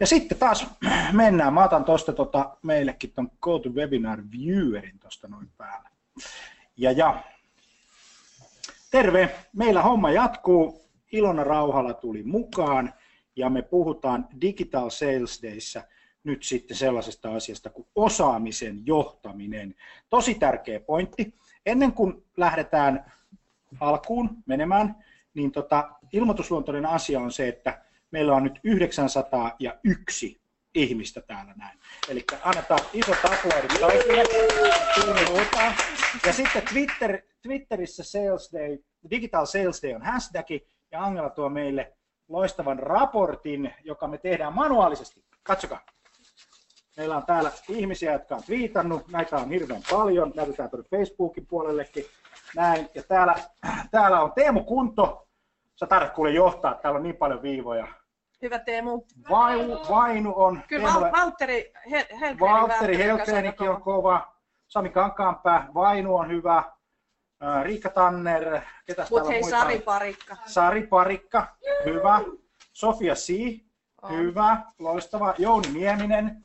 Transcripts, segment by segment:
Ja sitten taas mennään. Mä otan tuosta tota, meillekin ton GoToWebinar Viewerin tuosta noin päälle. Ja, ja terve, meillä homma jatkuu. Ilona Rauhala tuli mukaan ja me puhutaan Digital Sales Dayssä nyt sitten sellaisesta asiasta kuin osaamisen johtaminen. Tosi tärkeä pointti. Ennen kuin lähdetään alkuun menemään, niin tota, ilmoitusluontoinen asia on se, että meillä on nyt 901 ihmistä täällä näin. Eli annetaan isot aplodit kaikille. Ja sitten Twitter, Twitterissä Sales Day, Digital Sales Day on hashtag, ja Angela tuo meille loistavan raportin, joka me tehdään manuaalisesti. Katsokaa. Meillä on täällä ihmisiä, jotka on viitannut. Näitä on hirveän paljon. Näytetään tuonne Facebookin puolellekin. Näin. Ja täällä, täällä on Teemu Kunto. Sä tarvitset kuule johtaa. Täällä on niin paljon viivoja. Hyvä Teemu. Vainu, Vainu on. Kyllä Teemulle... Valtteri Helgren. Valtteri Helgrenikin on kova. Sami Kankaanpää. Vainu on hyvä. Riikka Tanner, ketä Mut hei, muita? Sari Parikka. Sari Parikka, hyvä. Sofia Si, on. hyvä, loistava. Jouni Nieminen,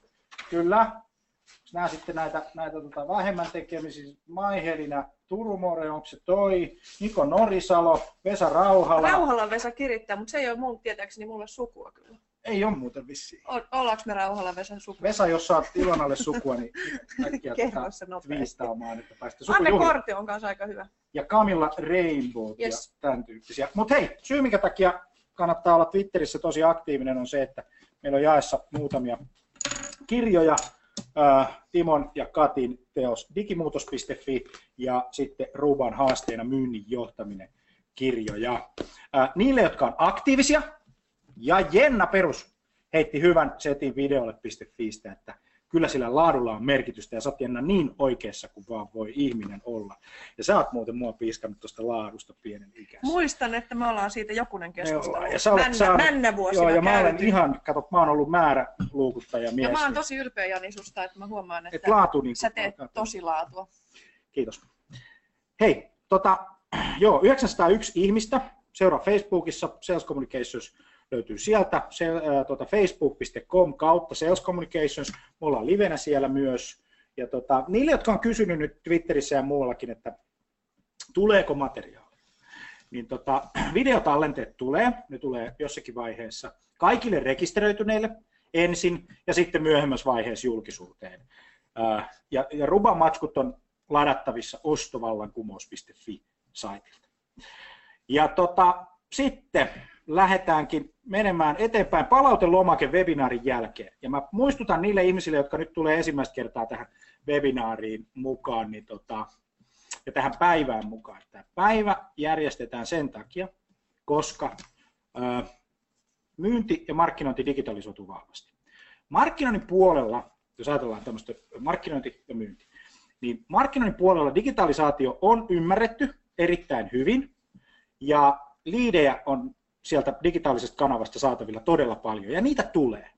kyllä. Nämä sitten näitä, näitä tota vähemmän tekemisiä. Maihelina Turumore, onko se toi? Niko Norisalo, Vesa Rauhala. Rauhala Vesa kirittää, mutta se ei ole mun tietääkseni mulle sukua kyllä. Ei ole muuten vissiin. O- ollaanko me Rauhala Vesan sukua? Vesa, jos saat Ilonalle sukua, niin äkkiä twiistaamaan, että päästä Anne Korti on kanssa aika hyvä. Ja Camilla Rainbow yes. ja tämän tyyppisiä. Mutta hei, syy minkä takia kannattaa olla Twitterissä tosi aktiivinen on se, että meillä on jaessa muutamia kirjoja, Timon ja Katin teos digimuutos.fi ja sitten Ruban haasteena myynnin johtaminen kirjoja. Niille, jotka on aktiivisia, ja Jenna Perus heitti hyvän setin videolle.fiistä, että kyllä sillä laadulla on merkitystä ja sä oot Jenna niin oikeassa kuin vaan voi ihminen olla. Ja sä oot muuten mua piiskannut tuosta laadusta pienen ikäisen. Muistan, että me ollaan siitä jokunen keskustelu. Ja sä olet männä, saanut, männä vuosina joo, ja mä olen ihan, kato, mä oon ollut määrä luukuttaja mies. Ja mä oon tosi ylpeä Jani susta, että mä huomaan, että Et laatu, niin sä teet tosi laatua. Kiitos. Hei, tota, joo, 901 ihmistä seuraa Facebookissa Sales Communications löytyy sieltä se, äh, tuota, facebook.com kautta Sales Communications. Me ollaan livenä siellä myös. Ja tota, niille, jotka on kysynyt nyt Twitterissä ja muuallakin, että tuleeko materiaalia, niin tota, videotallenteet tulee, ne tulee jossakin vaiheessa kaikille rekisteröityneille ensin ja sitten myöhemmässä vaiheessa julkisuuteen. Ja, ja Ruba-matskut on ladattavissa ostovallankumous.fi-saitilta. Ja tota, sitten lähdetäänkin menemään eteenpäin palautelomake webinaarin jälkeen. Ja mä muistutan niille ihmisille, jotka nyt tulee ensimmäistä kertaa tähän webinaariin mukaan, niin tota, ja tähän päivään mukaan. Tämä päivä järjestetään sen takia, koska ö, myynti ja markkinointi digitalisoituu vahvasti. Markkinoinnin puolella, jos ajatellaan tämmöistä markkinointi ja myynti, niin markkinoinnin puolella digitalisaatio on ymmärretty erittäin hyvin, ja liidejä on sieltä digitaalisesta kanavasta saatavilla todella paljon, ja niitä tulee.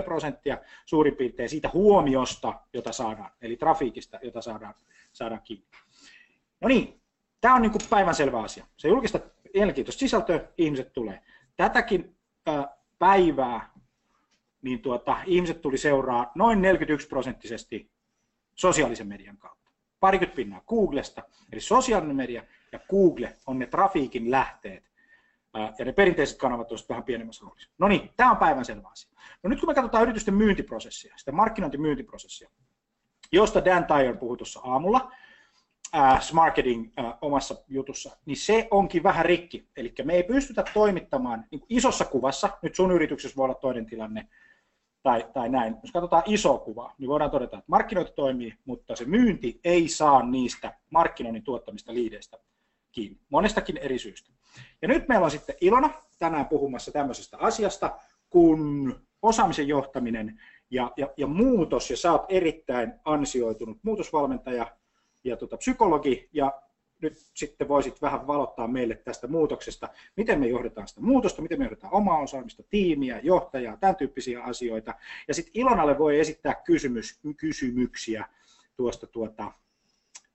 2-4 prosenttia suurin piirtein siitä huomiosta, jota saadaan, eli trafiikista, jota saadaan, saadaan kiinni. No niin, Tämä on niin kuin päivänselvä asia. Se julkista mielenkiintoista sisältöä, ihmiset tulee. Tätäkin äh, päivää niin tuota, ihmiset tuli seuraa noin 41 prosenttisesti sosiaalisen median kautta. Parikymmentä pinnaa Googlesta, eli sosiaalinen media ja Google on ne trafiikin lähteet, ja ne perinteiset kanavat olisivat vähän pienemmässä roolissa. No niin, tämä on päivänselvä asia. No nyt kun me katsotaan yritysten myyntiprosessia, sitä markkinointimyyntiprosessia, josta Dan Tyre puhui tuossa aamulla, äh, Smarketing äh, omassa jutussa, niin se onkin vähän rikki. Eli me ei pystytä toimittamaan niin isossa kuvassa, nyt sun yrityksessä voi olla toinen tilanne, tai, tai näin. Jos katsotaan iso kuva, niin voidaan todeta, että markkinointi toimii, mutta se myynti ei saa niistä markkinoinnin tuottamista liideistä kiinni, monestakin eri syystä. Ja nyt meillä on sitten Ilona tänään puhumassa tämmöisestä asiasta, kun osaamisen johtaminen ja, ja, ja muutos, ja sä oot erittäin ansioitunut muutosvalmentaja ja tota, psykologi, ja nyt sitten voisit vähän valottaa meille tästä muutoksesta, miten me johdetaan sitä muutosta, miten me johdetaan omaa osaamista, tiimiä, johtajaa, tämän tyyppisiä asioita. Ja sitten Ilonalle voi esittää kysymys, kysymyksiä tuosta tuota,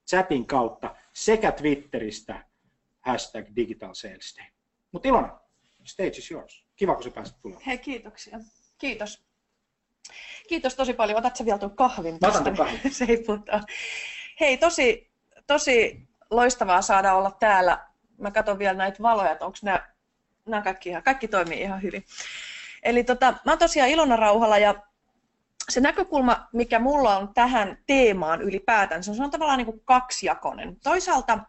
chatin kautta sekä Twitteristä hashtag digital sales day. Mutta Ilona, stage is yours. Kiva, kun sä pääsit tulemaan. Hei, kiitoksia. Kiitos. Kiitos tosi paljon. Otatko vielä tuon kahvin? Mä otan kahvin. Se ei. Hei, tosi, tosi loistavaa saada olla täällä. Mä katson vielä näitä valoja, että onko nämä, nämä kaikki, ihan, kaikki toimii ihan hyvin. Eli tota, mä oon tosiaan Ilona Rauhala ja se näkökulma, mikä mulla on tähän teemaan ylipäätään, se on tavallaan niin kuin kaksijakoinen. Toisaalta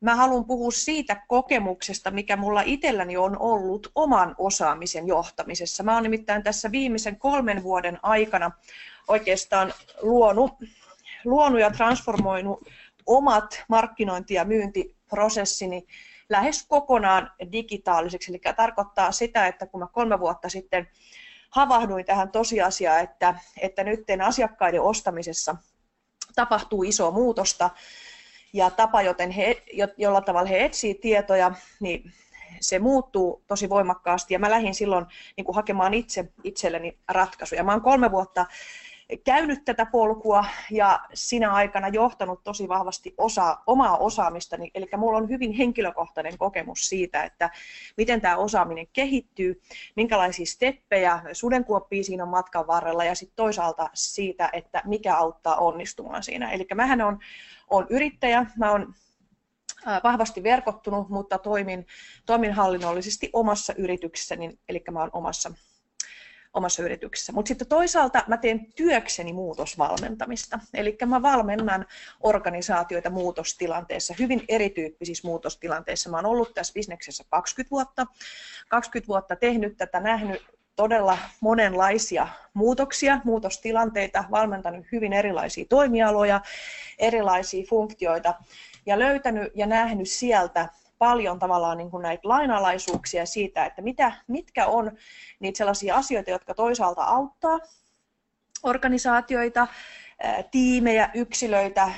mä haluan puhua siitä kokemuksesta, mikä mulla itselläni on ollut oman osaamisen johtamisessa. Mä oon nimittäin tässä viimeisen kolmen vuoden aikana oikeastaan luonut, luonut ja transformoinut omat markkinointi- ja myyntiprosessini lähes kokonaan digitaaliseksi. Eli tarkoittaa sitä, että kun mä kolme vuotta sitten havahduin tähän tosiasiaan, että, että nyt asiakkaiden ostamisessa tapahtuu isoa muutosta ja tapa, joten he, jolla tavalla he etsii tietoja, niin se muuttuu tosi voimakkaasti ja mä lähdin silloin niin kuin hakemaan itse itselleni ratkaisuja. Mä oon kolme vuotta käynyt tätä polkua ja sinä aikana johtanut tosi vahvasti osa, omaa osaamistani. Eli minulla on hyvin henkilökohtainen kokemus siitä, että miten tämä osaaminen kehittyy, minkälaisia steppejä, sudenkuoppia siinä on matkan varrella ja sitten toisaalta siitä, että mikä auttaa onnistumaan siinä. Eli mähän on, on yrittäjä, mä olen vahvasti verkottunut, mutta toimin, toimin hallinnollisesti omassa yrityksessäni, eli mä olen omassa omassa yrityksessä. Mutta sitten toisaalta mä teen työkseni muutosvalmentamista. Eli mä valmennan organisaatioita muutostilanteessa, hyvin erityyppisissä muutostilanteissa. Mä oon ollut tässä bisneksessä 20 vuotta. 20 vuotta tehnyt tätä, nähnyt todella monenlaisia muutoksia, muutostilanteita, valmentanut hyvin erilaisia toimialoja, erilaisia funktioita ja löytänyt ja nähnyt sieltä paljon tavallaan niin kuin näitä lainalaisuuksia siitä, että mitä, mitkä on niitä sellaisia asioita, jotka toisaalta auttaa organisaatioita, tiimejä, yksilöitä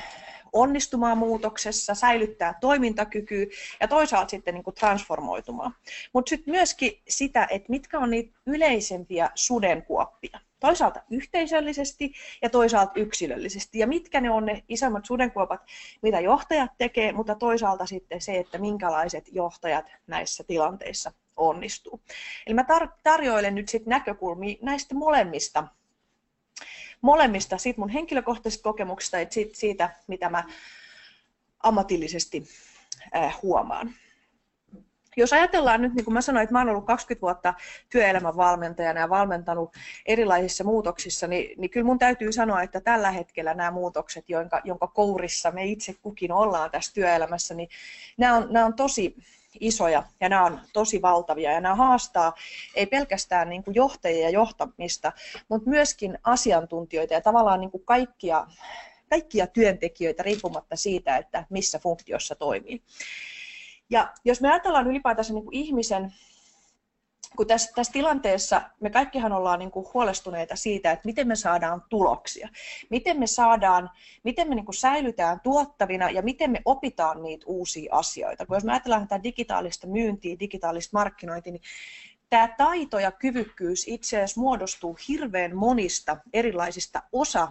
onnistumaan muutoksessa, säilyttää toimintakykyä ja toisaalta sitten niin kuin transformoitumaan. Mutta sitten myöskin sitä, että mitkä on niitä yleisempiä sudenkuoppia toisaalta yhteisöllisesti ja toisaalta yksilöllisesti. Ja mitkä ne on ne isommat sudenkuopat, mitä johtajat tekee, mutta toisaalta sitten se, että minkälaiset johtajat näissä tilanteissa onnistuu. Eli mä tar- tarjoilen nyt sitten näkökulmia näistä molemmista molemmista, siitä mun henkilökohtaisesta kokemuksesta ja siitä, siitä, mitä mä ammatillisesti äh, huomaan jos ajatellaan nyt, niin kuin mä sanoin, että mä olen ollut 20 vuotta työelämän valmentajana ja valmentanut erilaisissa muutoksissa, niin, niin kyllä mun täytyy sanoa, että tällä hetkellä nämä muutokset, jonka, jonka kourissa me itse kukin ollaan tässä työelämässä, niin nämä on, nämä on tosi isoja ja nämä on tosi valtavia ja nämä haastaa ei pelkästään niin kuin johtajia ja johtamista, mutta myöskin asiantuntijoita ja tavallaan niin kuin kaikkia, kaikkia työntekijöitä riippumatta siitä, että missä funktiossa toimii. Ja jos me ajatellaan ylipäätänsä niin kuin ihmisen, kun tässä, tässä tilanteessa me kaikkihan ollaan niin kuin huolestuneita siitä, että miten me saadaan tuloksia, miten me saadaan, miten me niin kuin säilytään tuottavina ja miten me opitaan niitä uusia asioita. Kun jos me ajatellaan tätä digitaalista myyntiä, digitaalista markkinointia, niin tämä taito ja kyvykkyys itse asiassa muodostuu hirveän monista erilaisista osa,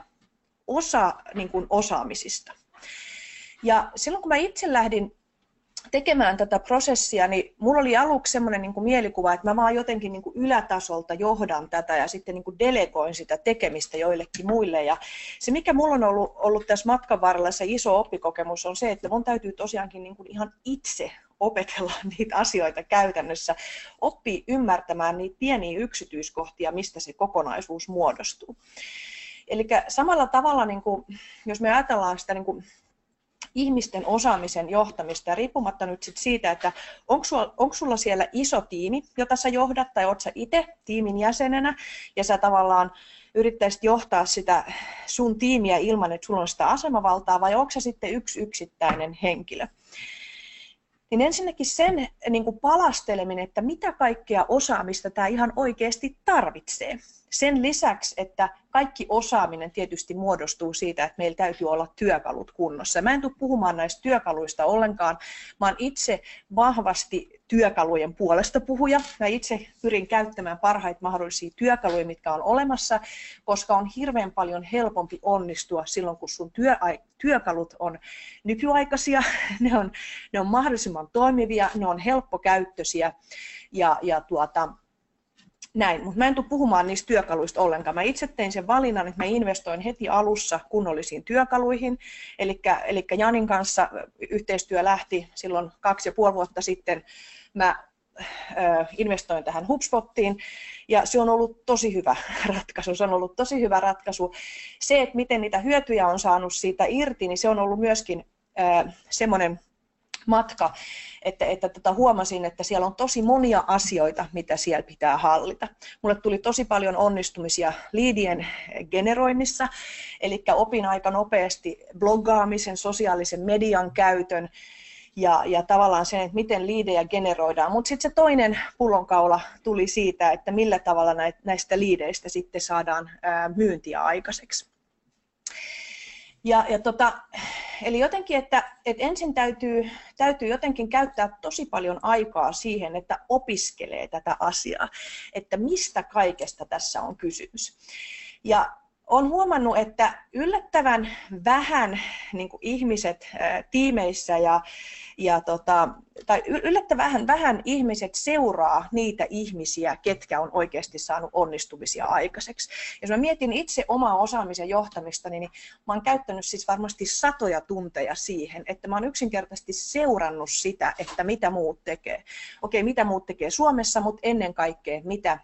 osa niin kuin osaamisista. Ja silloin kun mä itse lähdin tekemään tätä prosessia, niin mulla oli aluksi semmoinen niin mielikuva, että mä vaan jotenkin niin kuin ylätasolta johdan tätä ja sitten niin kuin delegoin sitä tekemistä joillekin muille. Ja se, mikä mulla on ollut, ollut tässä matkan varrella se iso oppikokemus, on se, että mun täytyy tosiaankin niin kuin ihan itse opetella niitä asioita käytännössä, oppii ymmärtämään niitä pieniä yksityiskohtia, mistä se kokonaisuus muodostuu. Eli samalla tavalla, niin kuin, jos me ajatellaan sitä niin kuin ihmisten osaamisen johtamista riippumatta nyt sit siitä, että onko sulla, onko sulla siellä iso tiimi, jota sä johdat tai oot sä itse tiimin jäsenenä ja sä tavallaan yrittäisit johtaa sitä sun tiimiä ilman, että sulla on sitä asemavaltaa vai onko se sitten yksi yksittäinen henkilö niin ensinnäkin sen niin kuin palasteleminen, että mitä kaikkea osaamista tämä ihan oikeasti tarvitsee. Sen lisäksi, että kaikki osaaminen tietysti muodostuu siitä, että meillä täytyy olla työkalut kunnossa. Mä en tule puhumaan näistä työkaluista ollenkaan. Oon itse vahvasti työkalujen puolesta puhuja. Mä itse pyrin käyttämään parhaita mahdollisia työkaluja, mitkä on olemassa, koska on hirveän paljon helpompi onnistua silloin, kun sun työ, työkalut on nykyaikaisia, ne on, ne on mahdollisimman toimivia, ne on helppokäyttöisiä ja, ja tuota, näin, mutta mä en tule puhumaan niistä työkaluista ollenkaan. Mä itse tein sen valinnan, että mä investoin heti alussa kunnollisiin työkaluihin. Eli Janin kanssa yhteistyö lähti silloin kaksi ja puoli vuotta sitten. Mä investoin tähän HubSpottiin ja se on ollut tosi hyvä ratkaisu. Se on ollut tosi hyvä ratkaisu. Se, että miten niitä hyötyjä on saanut siitä irti, niin se on ollut myöskin semmoinen matka, että, että tota, huomasin, että siellä on tosi monia asioita, mitä siellä pitää hallita. Mulle tuli tosi paljon onnistumisia liidien generoinnissa, eli opin aika nopeasti bloggaamisen, sosiaalisen median käytön, ja, ja tavallaan sen, että miten liidejä generoidaan. Mutta sitten se toinen pullonkaula tuli siitä, että millä tavalla näistä liideistä sitten saadaan myyntiä aikaiseksi. Ja, ja tota, eli jotenkin, että, että ensin täytyy, täytyy jotenkin käyttää tosi paljon aikaa siihen, että opiskelee tätä asiaa, että mistä kaikesta tässä on kysymys. Ja olen huomannut, että yllättävän vähän niin ihmiset tiimeissä ja, ja tota, tai yllättävän vähän, vähän ihmiset seuraa niitä ihmisiä, ketkä on oikeasti saanut onnistumisia aikaiseksi. Jos mä mietin itse omaa osaamisen johtamista, niin mä oon käyttänyt siis varmasti satoja tunteja siihen, että mä oon yksinkertaisesti seurannut sitä, että mitä muut tekee. Okei, mitä muut tekee Suomessa, mutta ennen kaikkea mitä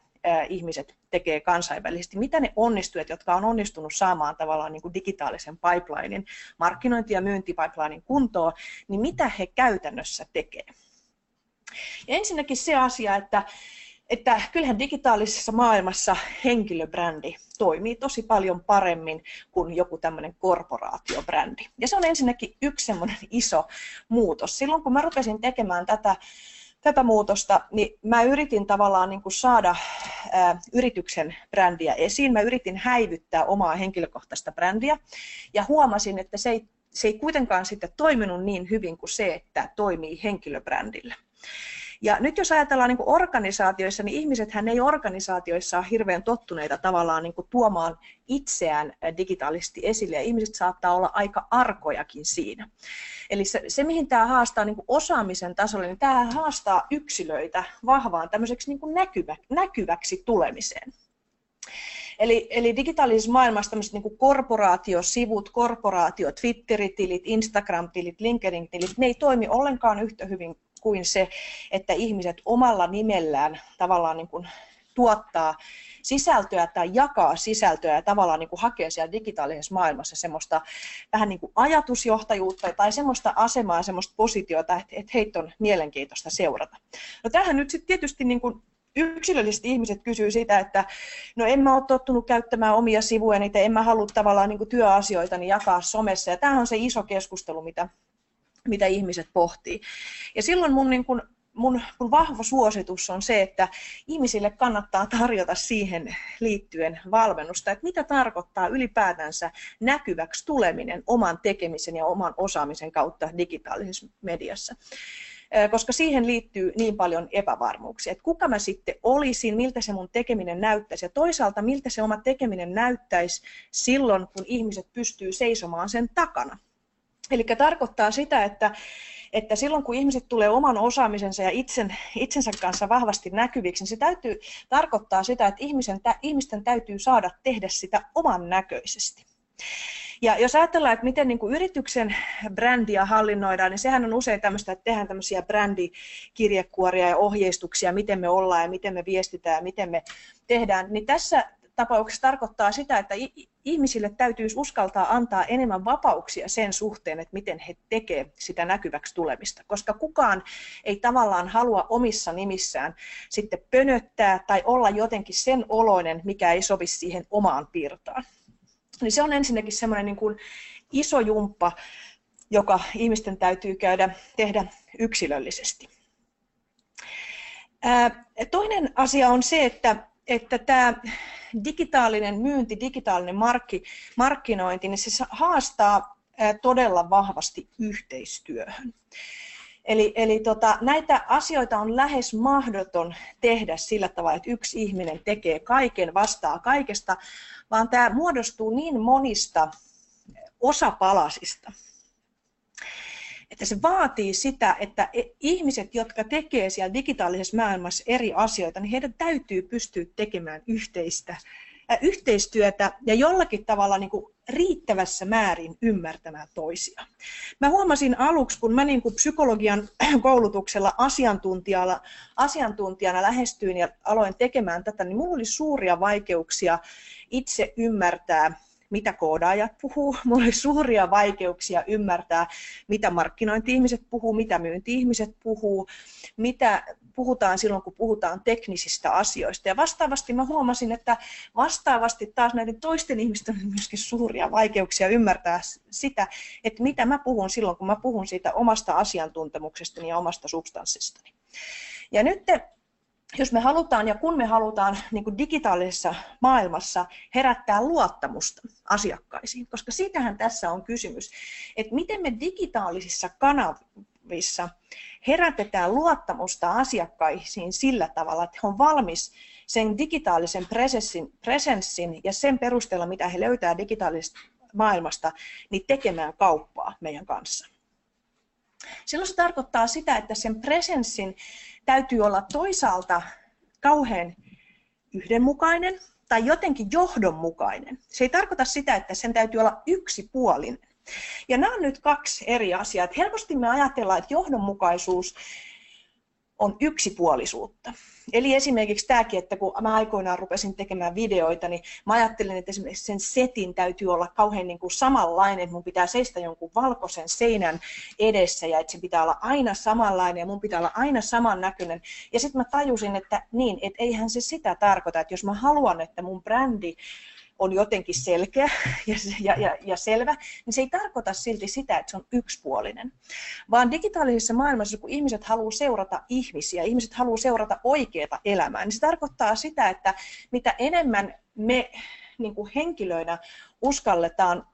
ihmiset tekee kansainvälisesti. Mitä ne onnistujat, jotka on onnistunut saamaan tavallaan niin kuin digitaalisen pipelinein, markkinointi- ja myyntipipelinein kuntoon, niin mitä he käytännössä tekee? Ja ensinnäkin se asia, että että kyllähän digitaalisessa maailmassa henkilöbrändi toimii tosi paljon paremmin kuin joku tämmöinen korporaatiobrändi. Ja se on ensinnäkin yksi semmoinen iso muutos. Silloin kun mä rupesin tekemään tätä tätä muutosta, niin mä yritin tavallaan niin kuin saada ää, yrityksen brändiä esiin. Mä yritin häivyttää omaa henkilökohtaista brändiä ja huomasin, että se ei, se ei kuitenkaan sitten toiminut niin hyvin kuin se, että toimii henkilöbrändillä. Ja nyt jos ajatellaan niin kuin organisaatioissa, niin ihmisethän ei organisaatioissa ole hirveän tottuneita tavallaan niin kuin tuomaan itseään digitaalisesti esille, ja ihmiset saattaa olla aika arkojakin siinä. Eli se, se mihin tämä haastaa niin kuin osaamisen tasolle, niin tämä haastaa yksilöitä vahvaan tämmöiseksi niin kuin näkyvä, näkyväksi tulemiseen. Eli, eli digitaalisessa maailmassa tämmöiset niin korporaatiosivut, korporaatio, Twitter-tilit, Instagram-tilit, LinkedIn-tilit, ne ei toimi ollenkaan yhtä hyvin kuin se, että ihmiset omalla nimellään tavallaan niin kuin tuottaa sisältöä tai jakaa sisältöä ja tavallaan niin kuin hakee siellä digitaalisessa maailmassa semmoista vähän niin kuin ajatusjohtajuutta tai semmoista asemaa, semmoista positiota, että, että heitä on mielenkiintoista seurata. No tähän nyt sitten tietysti niin kuin yksilöllisesti ihmiset kysyy sitä, että no en mä ole tottunut käyttämään omia sivuja, niitä en mä halua tavallaan niin kuin työasioita niin jakaa somessa. Ja tämä on se iso keskustelu, mitä, mitä ihmiset pohtii. Ja silloin mun, niin kuin, mun, mun vahva suositus on se, että ihmisille kannattaa tarjota siihen liittyen valmennusta, että mitä tarkoittaa ylipäätänsä näkyväksi tuleminen oman tekemisen ja oman osaamisen kautta digitaalisessa mediassa koska siihen liittyy niin paljon epävarmuuksia, että kuka mä sitten olisin, miltä se mun tekeminen näyttäisi ja toisaalta miltä se oma tekeminen näyttäisi silloin, kun ihmiset pystyy seisomaan sen takana. Eli tarkoittaa sitä, että, että silloin kun ihmiset tulee oman osaamisensa ja itsen, itsensä kanssa vahvasti näkyviksi, niin se täytyy tarkoittaa sitä, että ihmisen, ihmisten täytyy saada tehdä sitä oman näköisesti. Ja jos ajatellaan, että miten niin kuin yrityksen brändiä hallinnoidaan, niin sehän on usein tämmöistä, että tehdään tämmöisiä brändikirjekuoria ja ohjeistuksia, miten me ollaan ja miten me viestitään ja miten me tehdään. Niin tässä tapauksessa tarkoittaa sitä, että ihmisille täytyisi uskaltaa antaa enemmän vapauksia sen suhteen, että miten he tekevät sitä näkyväksi tulemista, koska kukaan ei tavallaan halua omissa nimissään sitten pönöttää tai olla jotenkin sen oloinen, mikä ei sovi siihen omaan piirtaan. Niin se on ensinnäkin semmoinen niin kuin iso jumppa, joka ihmisten täytyy käydä tehdä yksilöllisesti. Toinen asia on se, että, että tämä digitaalinen myynti, digitaalinen markki, markkinointi, niin se haastaa todella vahvasti yhteistyöhön. Eli, eli tota, näitä asioita on lähes mahdoton tehdä sillä tavalla, että yksi ihminen tekee kaiken, vastaa kaikesta, vaan tämä muodostuu niin monista osapalasista, että se vaatii sitä, että e, ihmiset, jotka tekee siellä digitaalisessa maailmassa eri asioita, niin heidän täytyy pystyä tekemään yhteistä, yhteistyötä ja jollakin tavalla niin kuin riittävässä määrin ymmärtämään toisia. Mä huomasin aluksi, kun mä niin kuin psykologian koulutuksella asiantuntijana, asiantuntijana lähestyin ja aloin tekemään tätä, niin minulla oli suuria vaikeuksia itse ymmärtää mitä koodaajat puhuu. Mulla oli suuria vaikeuksia ymmärtää, mitä markkinointi-ihmiset puhuu, mitä myynti-ihmiset puhuu, mitä puhutaan silloin, kun puhutaan teknisistä asioista. Ja vastaavasti mä huomasin, että vastaavasti taas näiden toisten ihmisten on myöskin suuria vaikeuksia ymmärtää sitä, että mitä mä puhun silloin, kun mä puhun siitä omasta asiantuntemuksestani ja omasta substanssistani. Ja nyt jos me halutaan ja kun me halutaan niin kuin digitaalisessa maailmassa herättää luottamusta asiakkaisiin, koska siitähän tässä on kysymys, että miten me digitaalisissa kanavissa herätetään luottamusta asiakkaisiin sillä tavalla, että he on valmis sen digitaalisen presenssin, presenssin ja sen perusteella, mitä he löytää digitaalisesta maailmasta, niin tekemään kauppaa meidän kanssa. Silloin se tarkoittaa sitä, että sen presenssin täytyy olla toisaalta kauhean yhdenmukainen tai jotenkin johdonmukainen. Se ei tarkoita sitä, että sen täytyy olla yksipuolinen. Ja nämä on nyt kaksi eri asiaa. helposti me ajatellaan, että johdonmukaisuus on yksipuolisuutta. Eli esimerkiksi tämäkin, että kun mä aikoinaan rupesin tekemään videoita, niin mä ajattelin, että esimerkiksi sen setin täytyy olla kauhean niin kuin samanlainen, että mun pitää seistä jonkun valkoisen seinän edessä ja että se pitää olla aina samanlainen ja mun pitää olla aina samannäköinen. Ja sitten mä tajusin, että niin, että eihän se sitä tarkoita, että jos mä haluan, että mun brändi on jotenkin selkeä ja, ja, ja, ja selvä, niin se ei tarkoita silti sitä, että se on yksipuolinen. Vaan digitaalisessa maailmassa, kun ihmiset haluaa seurata ihmisiä, ihmiset haluaa seurata oikeaa elämää, niin se tarkoittaa sitä, että mitä enemmän me niin kuin henkilöinä uskalletaan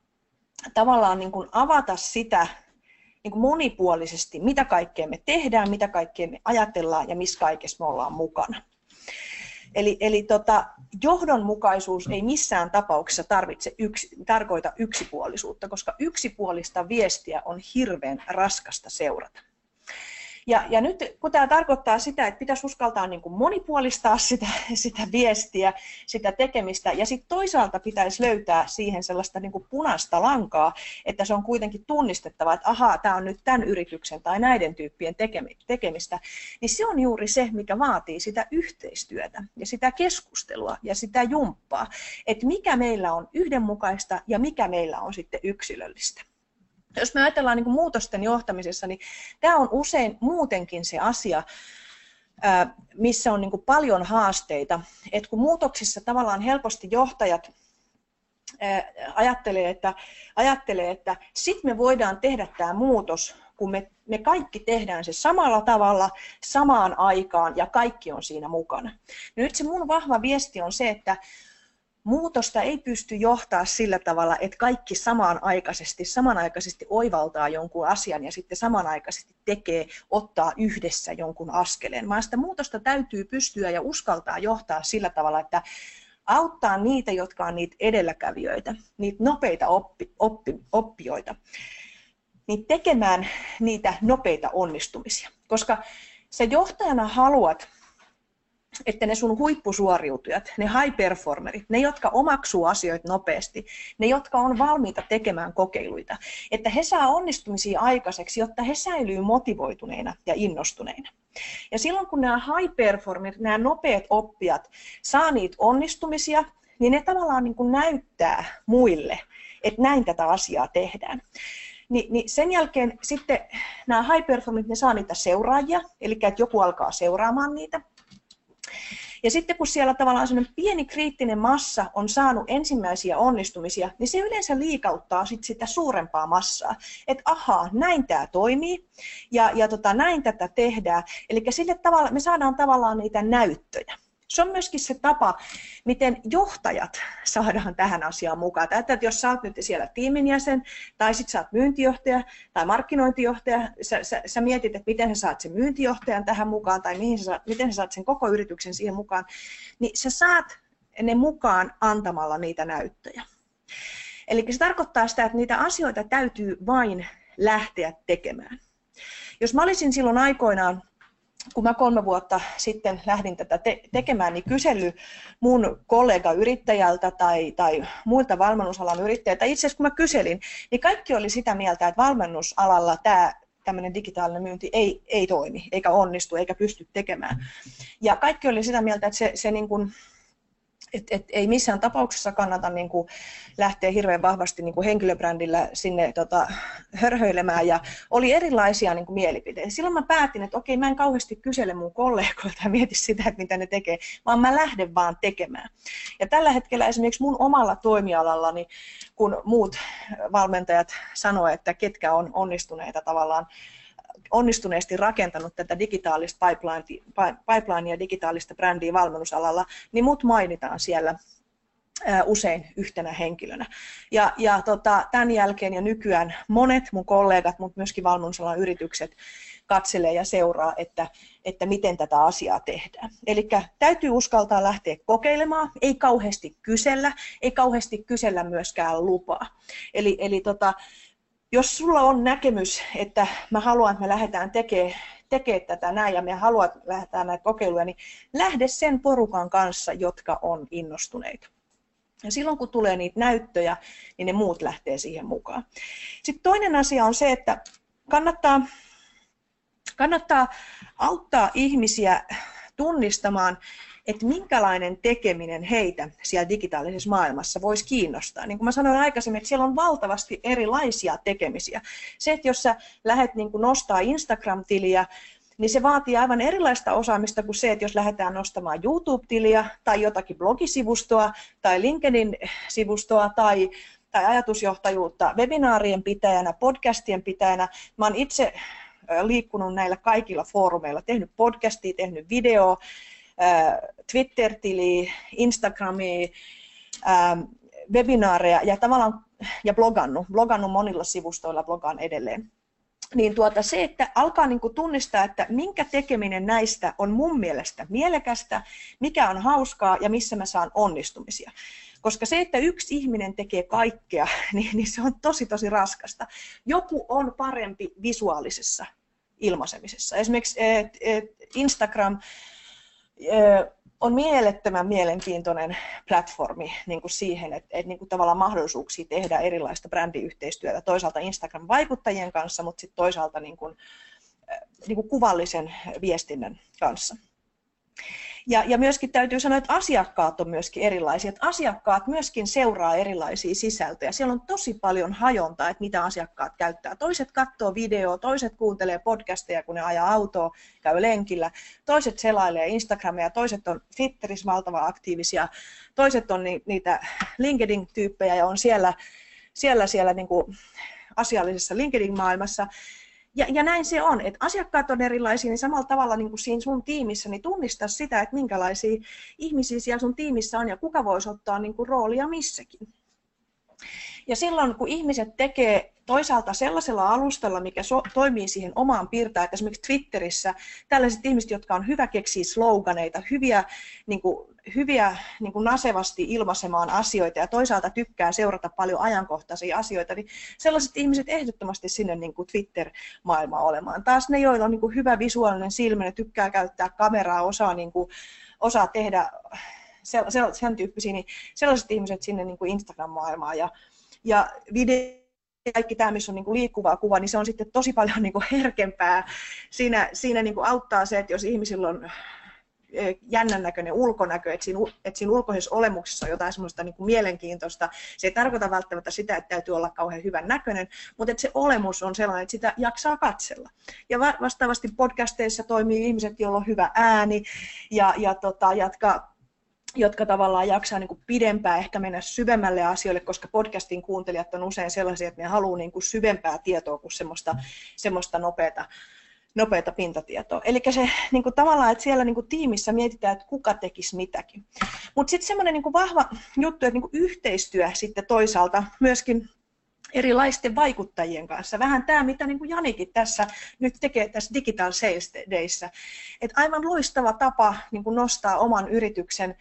tavallaan niin kuin avata sitä niin kuin monipuolisesti, mitä kaikkea me tehdään, mitä kaikkea me ajatellaan ja missä kaikessa me ollaan mukana. Eli, eli tota, johdonmukaisuus ei missään tapauksessa tarvitse yksi, tarkoita yksipuolisuutta, koska yksipuolista viestiä on hirveän raskasta seurata. Ja, ja nyt kun tämä tarkoittaa sitä, että pitäisi uskaltaa niin kuin monipuolistaa sitä, sitä viestiä, sitä tekemistä, ja sitten toisaalta pitäisi löytää siihen sellaista niin kuin punaista lankaa, että se on kuitenkin tunnistettava, että ahaa, tämä on nyt tämän yrityksen tai näiden tyyppien tekemistä, niin se on juuri se, mikä vaatii sitä yhteistyötä ja sitä keskustelua ja sitä jumppaa, että mikä meillä on yhdenmukaista ja mikä meillä on sitten yksilöllistä. Jos me ajatellaan niin muutosten johtamisessa, niin tämä on usein muutenkin se asia, missä on niin paljon haasteita. Et kun muutoksissa tavallaan helposti johtajat ajattelee, että, ajattelee, että sitten me voidaan tehdä tämä muutos, kun me, me kaikki tehdään se samalla tavalla, samaan aikaan ja kaikki on siinä mukana. Nyt se mun vahva viesti on se, että muutosta ei pysty johtaa sillä tavalla, että kaikki samanaikaisesti, samanaikaisesti oivaltaa jonkun asian ja sitten samanaikaisesti tekee, ottaa yhdessä jonkun askeleen, vaan sitä muutosta täytyy pystyä ja uskaltaa johtaa sillä tavalla, että auttaa niitä, jotka on niitä edelläkävijöitä, niitä nopeita oppi, oppi, oppijoita. niin tekemään niitä nopeita onnistumisia. Koska sä johtajana haluat, että ne sun huippusuoriutujat, ne high performerit, ne jotka omaksuu asioita nopeasti, ne jotka on valmiita tekemään kokeiluita, että he saa onnistumisia aikaiseksi, jotta he säilyy motivoituneina ja innostuneina. Ja silloin kun nämä high performerit, nämä nopeat oppijat saa niitä onnistumisia, niin ne tavallaan niin kuin näyttää muille, että näin tätä asiaa tehdään. Ni, niin sen jälkeen sitten nämä high performerit, ne saa niitä seuraajia, eli että joku alkaa seuraamaan niitä. Ja sitten kun siellä tavallaan sellainen pieni kriittinen massa on saanut ensimmäisiä onnistumisia, niin se yleensä liikauttaa sit sitä suurempaa massaa. Että ahaa, näin tämä toimii ja, ja tota, näin tätä tehdään. Eli sille tavalla, me saadaan tavallaan niitä näyttöjä. Se on myöskin se tapa, miten johtajat saadaan tähän asiaan mukaan. Että jos sä oot nyt siellä tiimin jäsen, tai sit sä oot myyntijohtaja tai markkinointijohtaja, sä, sä, sä mietit, että miten sä saat sen myyntijohtajan tähän mukaan, tai mihin sä, miten sä saat sen koko yrityksen siihen mukaan, niin sä saat ne mukaan antamalla niitä näyttöjä. Eli se tarkoittaa sitä, että niitä asioita täytyy vain lähteä tekemään. Jos mä olisin silloin aikoinaan kun mä kolme vuotta sitten lähdin tätä te- tekemään, niin kysely mun kollega-yrittäjältä tai, tai muilta valmennusalan yrittäjiltä, itse asiassa kun mä kyselin, niin kaikki oli sitä mieltä, että valmennusalalla tämä tämmöinen digitaalinen myynti ei, ei toimi, eikä onnistu, eikä pysty tekemään. Ja kaikki oli sitä mieltä, että se, se niin kuin, et, et, ei missään tapauksessa kannata niin kuin, lähteä hirveän vahvasti niin kuin henkilöbrändillä sinne tota, hörhöilemään ja oli erilaisia niin kuin, mielipiteitä. Silloin mä päätin, että okei, mä en kauheasti kysele mun kollegoilta ja mieti sitä, että mitä ne tekee, vaan mä lähden vaan tekemään. Ja tällä hetkellä esimerkiksi mun omalla toimialallani, kun muut valmentajat sanoo, että ketkä on onnistuneita tavallaan onnistuneesti rakentanut tätä digitaalista pipelinea digitaalista brändiä valmennusalalla, niin mut mainitaan siellä usein yhtenä henkilönä. Ja, ja tota, tämän jälkeen ja nykyään monet mun kollegat, mutta myöskin valmennusalan yritykset katselee ja seuraa, että, että miten tätä asiaa tehdään. Eli täytyy uskaltaa lähteä kokeilemaan, ei kauheasti kysellä, ei kauheasti kysellä myöskään lupaa. Eli, eli tota, jos sulla on näkemys, että mä haluan, että me lähdetään tekemään tekee tätä näin ja me haluat lähdetään näitä kokeiluja, niin lähde sen porukan kanssa, jotka on innostuneita. Ja silloin kun tulee niitä näyttöjä, niin ne muut lähtee siihen mukaan. Sitten toinen asia on se, että kannattaa, kannattaa auttaa ihmisiä tunnistamaan, että minkälainen tekeminen heitä siellä digitaalisessa maailmassa voisi kiinnostaa. Niin kuin mä sanoin aikaisemmin, että siellä on valtavasti erilaisia tekemisiä. Se, että jos sä lähdet niin kuin nostaa Instagram-tiliä, niin se vaatii aivan erilaista osaamista kuin se, että jos lähdetään nostamaan YouTube-tiliä tai jotakin blogisivustoa tai LinkedIn-sivustoa tai, tai ajatusjohtajuutta webinaarien pitäjänä, podcastien pitäjänä. Mä oon itse liikkunut näillä kaikilla foorumeilla, tehnyt podcastia, tehnyt video, Twitter-tili, Instagrami, webinaareja ja tavallaan ja blogannut, blogannut monilla sivustoilla, blogaan edelleen. Niin tuota, se, että alkaa niin kuin tunnistaa, että minkä tekeminen näistä on mun mielestä mielekästä, mikä on hauskaa ja missä mä saan onnistumisia. Koska se, että yksi ihminen tekee kaikkea, niin, niin se on tosi tosi raskasta. Joku on parempi visuaalisessa ilmaisemisessa. Esimerkiksi et, et Instagram on mielettömän mielenkiintoinen platformi niin kuin siihen, että, että niin kuin tavallaan mahdollisuuksia tehdä erilaista brändiyhteistyötä toisaalta Instagram-vaikuttajien kanssa, mutta sitten toisaalta niin kuin, niin kuin kuvallisen viestinnän kanssa. Ja, ja myöskin täytyy sanoa, että asiakkaat on myöskin erilaisia. Että asiakkaat myöskin seuraa erilaisia sisältöjä. Siellä on tosi paljon hajontaa, että mitä asiakkaat käyttää. Toiset katsoo videoa, toiset kuuntelee podcasteja, kun ne ajaa autoa, käy lenkillä. Toiset selailee Instagramia, toiset on Twitterissä valtavan aktiivisia. Toiset on ni, niitä LinkedIn-tyyppejä ja on siellä, siellä, siellä niin kuin asiallisessa LinkedIn-maailmassa. Ja, ja näin se on, että asiakkaat on erilaisia, niin samalla tavalla niin kuin siinä sun tiimissä, niin tunnista sitä, että minkälaisia ihmisiä siellä sun tiimissä on ja kuka voisi ottaa niin kuin roolia missäkin. Ja silloin, kun ihmiset tekee toisaalta sellaisella alustalla, mikä so, toimii siihen omaan piirtään, että esimerkiksi Twitterissä tällaiset ihmiset, jotka on hyvä keksiä sloganeita, hyviä, niin kuin, hyviä niin kuin nasevasti ilmaisemaan asioita ja toisaalta tykkää seurata paljon ajankohtaisia asioita, niin sellaiset ihmiset ehdottomasti sinne niin kuin Twitter-maailmaan olemaan. Taas ne, joilla on niin kuin hyvä visuaalinen silmä, ne tykkää käyttää kameraa, osaa, niin kuin, osaa tehdä sen, sen tyyppisiä, niin sellaiset ihmiset sinne niin kuin Instagram-maailmaan ja, ja video kaikki tämä, missä on niin kuin liikkuvaa kuva, niin se on sitten tosi paljon niin kuin herkempää. Siinä, siinä niin kuin auttaa se, että jos ihmisillä on jännän näköinen ulkonäkö, että siinä, että siinä ulkoisessa olemuksessa on jotain semmoista niin kuin mielenkiintoista. Se ei tarkoita välttämättä sitä, että täytyy olla kauhean hyvän näköinen, mutta että se olemus on sellainen, että sitä jaksaa katsella. Ja vastaavasti podcasteissa toimii ihmiset, joilla on hyvä ääni ja, ja tota, jatkaa jotka tavallaan jaksaa niin kuin pidempään ehkä mennä syvemmälle asioille, koska podcastin kuuntelijat on usein sellaisia, että ne haluaa niin kuin syvempää tietoa kuin semmoista, semmoista nopeata, nopeata pintatietoa. Eli se niin kuin tavallaan, että siellä niin kuin tiimissä mietitään, että kuka tekisi mitäkin. Mutta sitten semmoinen niin vahva juttu, että niin kuin yhteistyö sitten toisaalta myöskin erilaisten vaikuttajien kanssa. Vähän tämä, mitä niin kuin Janikin tässä nyt tekee tässä Digital Sales Dayssä. Että aivan loistava tapa niin kuin nostaa oman yrityksen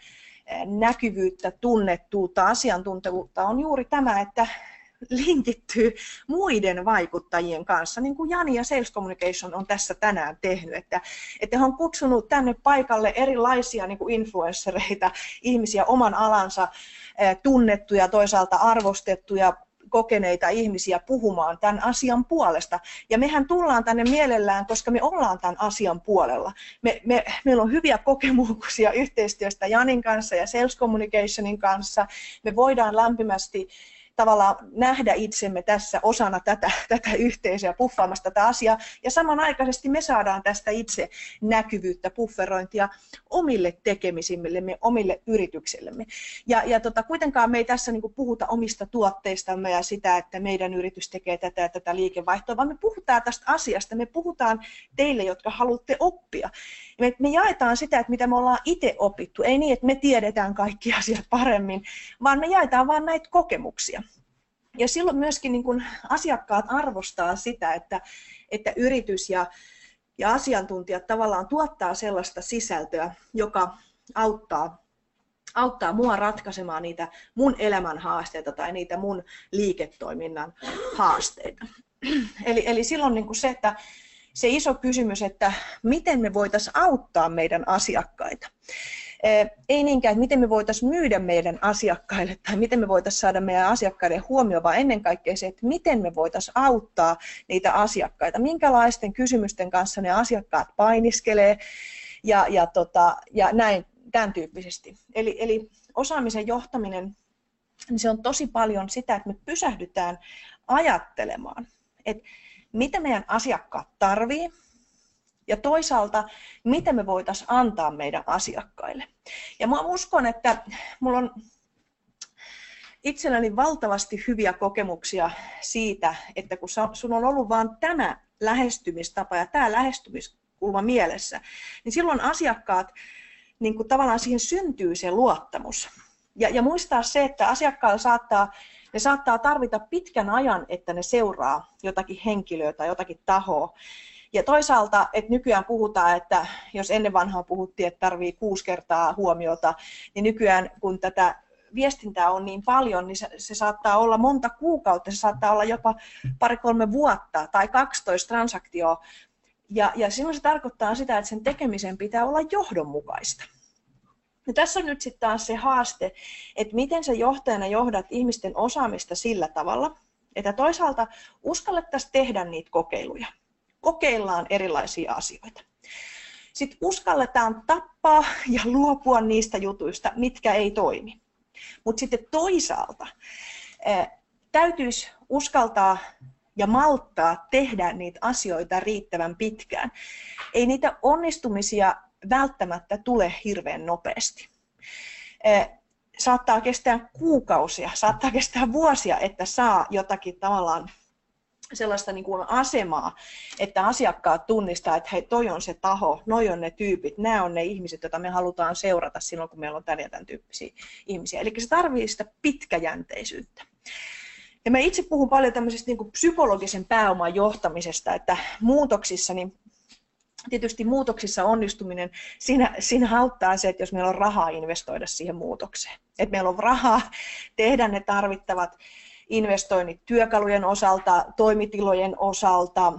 näkyvyyttä, tunnettuutta, asiantuntevuutta on juuri tämä, että linkittyy muiden vaikuttajien kanssa, niin kuin Jani ja Sales Communication on tässä tänään tehnyt, että, että he on kutsunut tänne paikalle erilaisia niin kuin influenssereita, ihmisiä oman alansa tunnettuja, toisaalta arvostettuja kokeneita ihmisiä puhumaan tämän asian puolesta. Ja mehän tullaan tänne mielellään, koska me ollaan tämän asian puolella. Me, me, meillä on hyviä kokemuksia yhteistyöstä Janin kanssa ja Sales Communicationin kanssa. Me voidaan lämpimästi tavallaan nähdä itsemme tässä osana tätä, tätä yhteisöä puffaamassa tätä asiaa. Ja samanaikaisesti me saadaan tästä itse näkyvyyttä, pufferointia omille tekemisimmillemme, omille yrityksillemme. Ja, ja tota, kuitenkaan me ei tässä niin puhuta omista tuotteistamme ja sitä, että meidän yritys tekee tätä ja tätä liikevaihtoa, vaan me puhutaan tästä asiasta, me puhutaan teille, jotka haluatte oppia. Me, me jaetaan sitä, että mitä me ollaan itse opittu. Ei niin, että me tiedetään kaikki asiat paremmin, vaan me jaetaan vain näitä kokemuksia. Ja silloin myöskin niin kun asiakkaat arvostaa sitä, että, että yritys ja, ja asiantuntijat tavallaan tuottaa sellaista sisältöä, joka auttaa, auttaa mua ratkaisemaan niitä mun elämän haasteita tai niitä mun liiketoiminnan haasteita. Eli, eli silloin niin kuin se, että se iso kysymys, että miten me voitaisiin auttaa meidän asiakkaita. Ei niinkään, että miten me voitaisiin myydä meidän asiakkaille tai miten me voitaisiin saada meidän asiakkaiden huomioon, vaan ennen kaikkea se, että miten me voitaisiin auttaa niitä asiakkaita, minkälaisten kysymysten kanssa ne asiakkaat painiskelee ja, ja, tota, ja näin tämän tyyppisesti. Eli, eli osaamisen johtaminen, niin se on tosi paljon sitä, että me pysähdytään ajattelemaan, että mitä meidän asiakkaat tarvii ja toisaalta, mitä me voitaisiin antaa meidän asiakkaille. Ja mä uskon, että mulla on itselläni valtavasti hyviä kokemuksia siitä, että kun sun on ollut vain tämä lähestymistapa ja tämä lähestymiskulma mielessä, niin silloin asiakkaat, niin kuin tavallaan siihen syntyy se luottamus. Ja, ja muistaa se, että asiakkailla saattaa ne saattaa tarvita pitkän ajan, että ne seuraa jotakin henkilöä tai jotakin tahoa. Ja toisaalta, että nykyään puhutaan, että jos ennen vanhaa puhuttiin, että tarvii kuusi kertaa huomiota, niin nykyään kun tätä viestintää on niin paljon, niin se, se saattaa olla monta kuukautta, se saattaa olla jopa pari-kolme vuotta tai 12 transaktioa. Ja, ja silloin se tarkoittaa sitä, että sen tekemisen pitää olla johdonmukaista. Ja tässä on nyt sitten taas se haaste, että miten sä johtajana johdat ihmisten osaamista sillä tavalla, että toisaalta uskallettaisiin tehdä niitä kokeiluja. Kokeillaan erilaisia asioita. Sitten uskalletaan tappaa ja luopua niistä jutuista, mitkä ei toimi. Mutta sitten toisaalta täytyisi uskaltaa ja malttaa tehdä niitä asioita riittävän pitkään. Ei niitä onnistumisia välttämättä tule hirveän nopeasti. Saattaa kestää kuukausia, saattaa kestää vuosia, että saa jotakin tavallaan sellaista niin kuin asemaa, että asiakkaat tunnistaa, että hei, toi on se taho, noi on ne tyypit, nämä on ne ihmiset, joita me halutaan seurata silloin, kun meillä on tämän ja tämän tyyppisiä ihmisiä. Eli se tarvitsee sitä pitkäjänteisyyttä. Ja mä itse puhun paljon tämmöisestä niin kuin psykologisen pääoman johtamisesta, että muutoksissa, niin tietysti muutoksissa onnistuminen, siinä, siinä auttaa se, että jos meillä on rahaa investoida siihen muutokseen. Että meillä on rahaa tehdä ne tarvittavat investoinnit työkalujen osalta, toimitilojen osalta,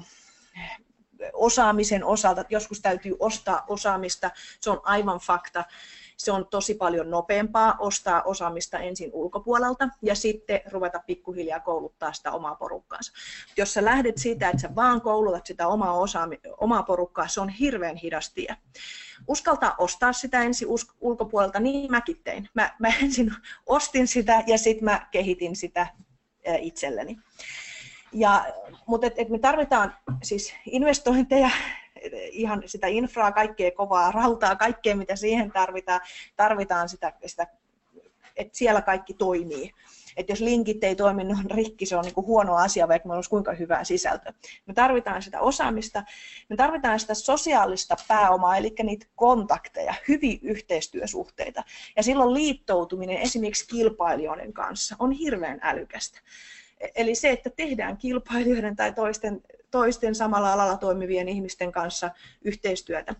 osaamisen osalta. Joskus täytyy ostaa osaamista, se on aivan fakta se on tosi paljon nopeampaa ostaa osaamista ensin ulkopuolelta ja sitten ruveta pikkuhiljaa kouluttaa sitä omaa porukkaansa. Jos sä lähdet siitä, että sä vaan koulutat sitä omaa, osaami, omaa porukkaa, se on hirveän hidas tie. Uskaltaa ostaa sitä ensin ulkopuolelta, niin mäkin tein. Mä, mä ensin ostin sitä ja sitten mä kehitin sitä itselleni. Ja, mutta et, et me tarvitaan siis investointeja ihan sitä infraa, kaikkea kovaa rautaa, kaikkea mitä siihen tarvitaan, tarvitaan sitä, sitä että siellä kaikki toimii. Että jos linkit ei toimi, niin on rikki, se on niin kuin huono asia, vaikka meillä olisi kuinka hyvää sisältöä. Me tarvitaan sitä osaamista, me tarvitaan sitä sosiaalista pääomaa, eli niitä kontakteja, hyviä yhteistyösuhteita. Ja silloin liittoutuminen esimerkiksi kilpailijoiden kanssa on hirveän älykästä. Eli se, että tehdään kilpailijoiden tai toisten, toisten samalla alalla toimivien ihmisten kanssa yhteistyötä.